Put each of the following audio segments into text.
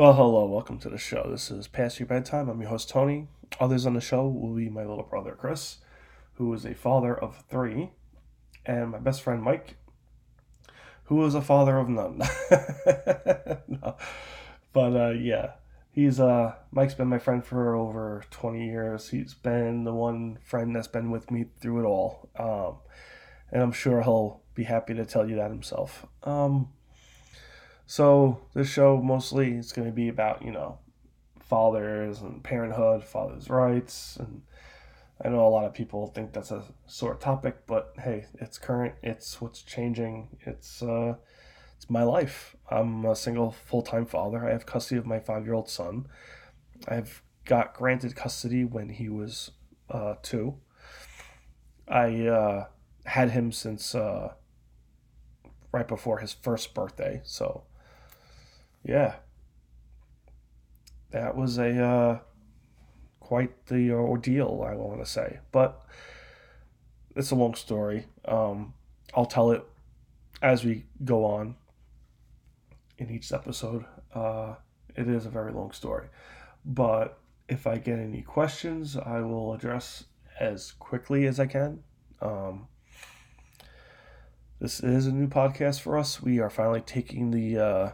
Well, hello, welcome to the show. This is Past Your Bedtime. I'm your host, Tony. Others on the show will be my little brother, Chris, who is a father of three, and my best friend, Mike, who is a father of none. no. But uh, yeah, he's uh, Mike's been my friend for over 20 years. He's been the one friend that's been with me through it all. Um, and I'm sure he'll be happy to tell you that himself. Um, so this show mostly is going to be about you know fathers and parenthood, fathers' rights, and I know a lot of people think that's a sore topic, but hey, it's current. It's what's changing. It's uh, it's my life. I'm a single full time father. I have custody of my five year old son. I've got granted custody when he was uh, two. I uh, had him since uh, right before his first birthday, so yeah, that was a uh, quite the ordeal, I want to say. But it's a long story. Um, I'll tell it as we go on in each episode. Uh, it is a very long story. But if I get any questions, I will address as quickly as I can. Um, this is a new podcast for us. We are finally taking the uh,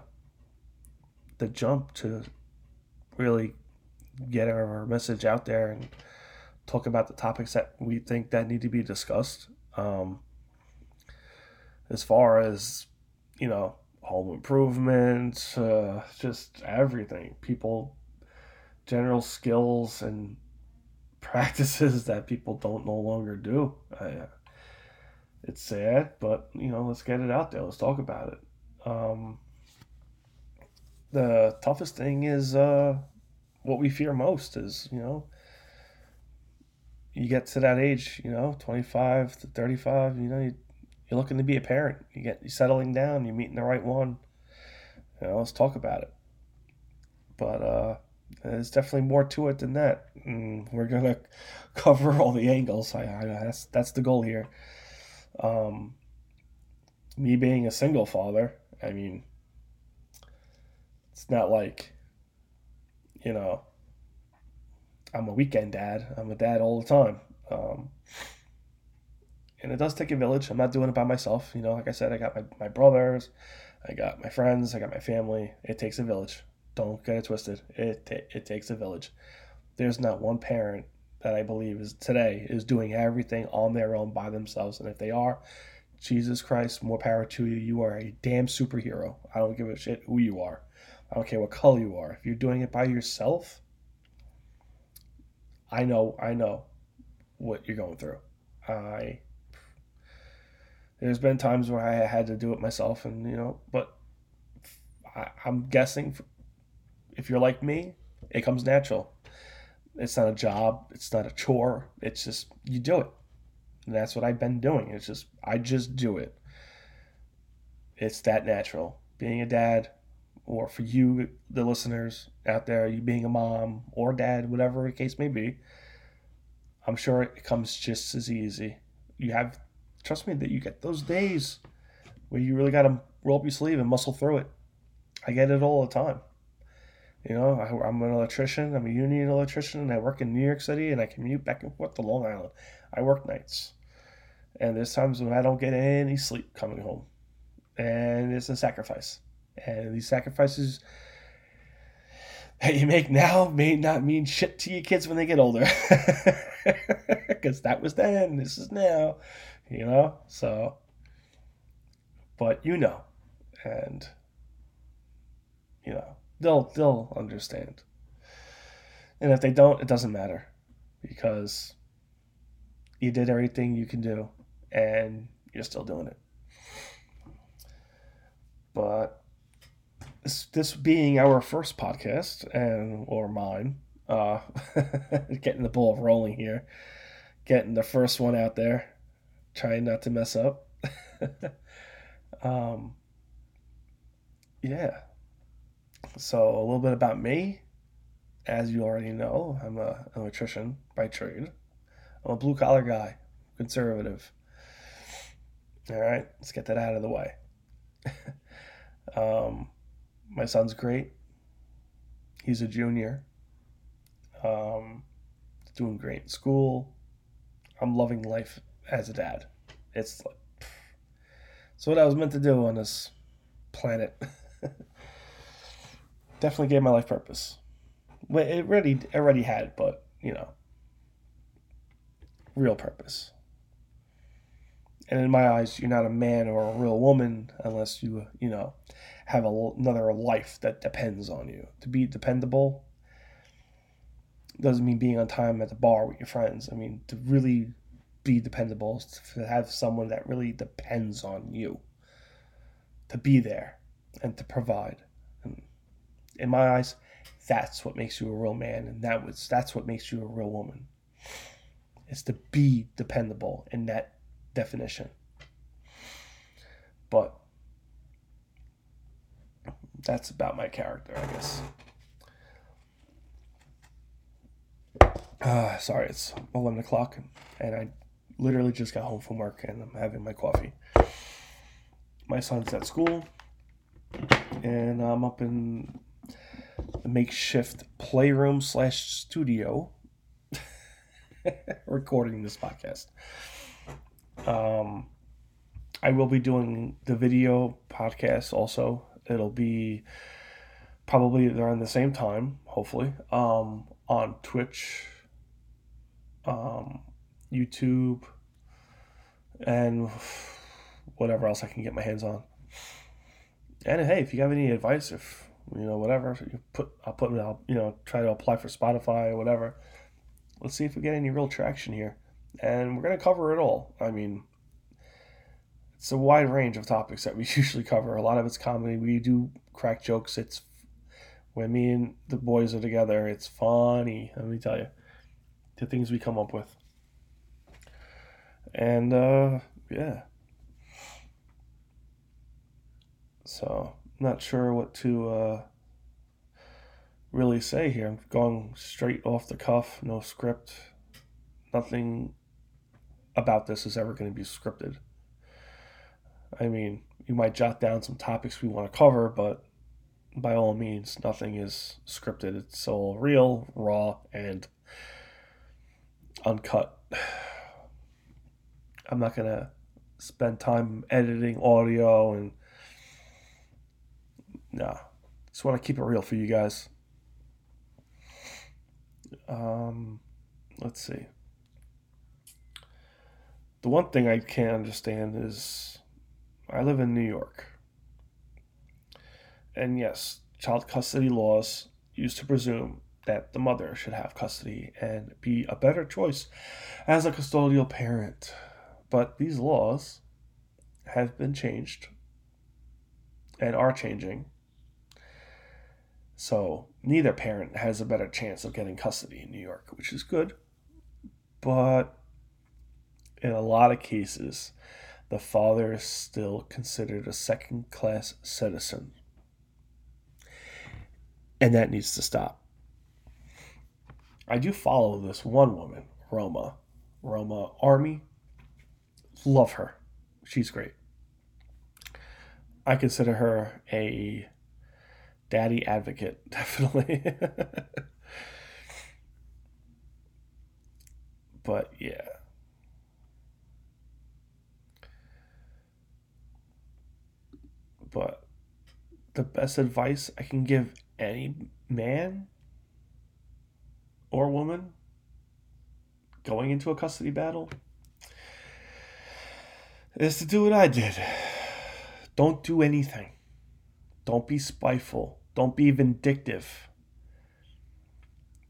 the jump to really get our message out there and talk about the topics that we think that need to be discussed. Um, as far as you know, home improvement, uh, just everything, people, general skills and practices that people don't no longer do. Uh, it's sad, but you know, let's get it out there. Let's talk about it. Um, the toughest thing is uh, what we fear most is you know you get to that age you know 25 to 35 you know you, you're looking to be a parent. You get you're settling down you're meeting the right one. You know let's talk about it. But uh there's definitely more to it than that. And we're gonna cover all the angles. I, I that's that's the goal here. Um me being a single father i mean it's not like, you know, I'm a weekend dad. I'm a dad all the time. Um, and it does take a village. I'm not doing it by myself. You know, like I said, I got my, my brothers, I got my friends, I got my family. It takes a village. Don't get it twisted. It, it takes a village. There's not one parent that I believe is today is doing everything on their own by themselves. And if they are, Jesus Christ, more power to you. You are a damn superhero. I don't give a shit who you are. I don't care what color you are. If you're doing it by yourself, I know, I know what you're going through. I there's been times where I had to do it myself, and you know, but I, I'm guessing if you're like me, it comes natural. It's not a job. It's not a chore. It's just you do it. And that's what I've been doing. It's just I just do it. It's that natural. Being a dad, or for you, the listeners out there, you being a mom or dad, whatever the case may be, I'm sure it comes just as easy. You have, trust me, that you get those days where you really got to roll up your sleeve and muscle through it. I get it all the time. You know, I, am an electrician. I'm a union electrician, and I work in New York City, and I commute back and forth to Long Island. I work nights, and there's times when I don't get any sleep coming home, and it's a sacrifice. And these sacrifices that you make now may not mean shit to your kids when they get older. Because that was then, this is now, you know? So, but you know. And, you know, they'll, they'll understand. And if they don't, it doesn't matter because you did everything you can do and you're still doing it. But this, being our first podcast and or mine, uh, getting the ball rolling here, getting the first one out there, trying not to mess up. um, yeah. So a little bit about me. As you already know, I'm a an electrician by trade. I'm a blue collar guy, conservative. All right, let's get that out of the way. um, my son's great. He's a junior. Um, doing great in school. I'm loving life as a dad. It's like, it's what I was meant to do on this planet. Definitely gave my life purpose. Well, it already already had, but you know, real purpose. And in my eyes, you're not a man or a real woman unless you, you know, have a, another life that depends on you. To be dependable doesn't mean being on time at the bar with your friends. I mean, to really be dependable to have someone that really depends on you to be there and to provide. And in my eyes, that's what makes you a real man, and that was that's what makes you a real woman. It's to be dependable in that definition. But that's about my character, I guess. Uh, sorry, it's 11 o'clock, and I literally just got home from work and I'm having my coffee. My son's at school, and I'm up in the makeshift playroom slash studio recording this podcast. Um, I will be doing the video podcast also. It'll be probably around the same time, hopefully, um, on Twitch, um, YouTube, and whatever else I can get my hands on. And hey, if you have any advice, if you know whatever, you put I'll put I'll you know try to apply for Spotify or whatever. Let's see if we get any real traction here, and we're gonna cover it all. I mean, it's a wide range of topics that we usually cover. A lot of it's comedy. We do crack jokes. It's when me and the boys are together. It's funny. Let me tell you, the things we come up with. And uh, yeah. So not sure what to uh, really say here. I'm going straight off the cuff, no script. Nothing about this is ever going to be scripted. I mean, you might jot down some topics we want to cover, but by all means, nothing is scripted. It's all real, raw, and uncut. I'm not going to spend time editing audio and no. Just want to keep it real for you guys. Um, let's see. The one thing I can't understand is I live in New York. And yes, child custody laws used to presume that the mother should have custody and be a better choice as a custodial parent. But these laws have been changed and are changing so neither parent has a better chance of getting custody in New York, which is good. But in a lot of cases, the father is still considered a second class citizen. And that needs to stop. I do follow this one woman, Roma. Roma Army. Love her. She's great. I consider her a daddy advocate, definitely. but yeah. But the best advice I can give any man or woman going into a custody battle is to do what I did. Don't do anything. Don't be spiteful. Don't be vindictive.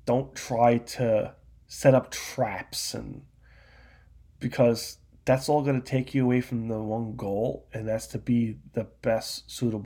Don't try to set up traps and because that's all going to take you away from the one goal and that's to be the best suitable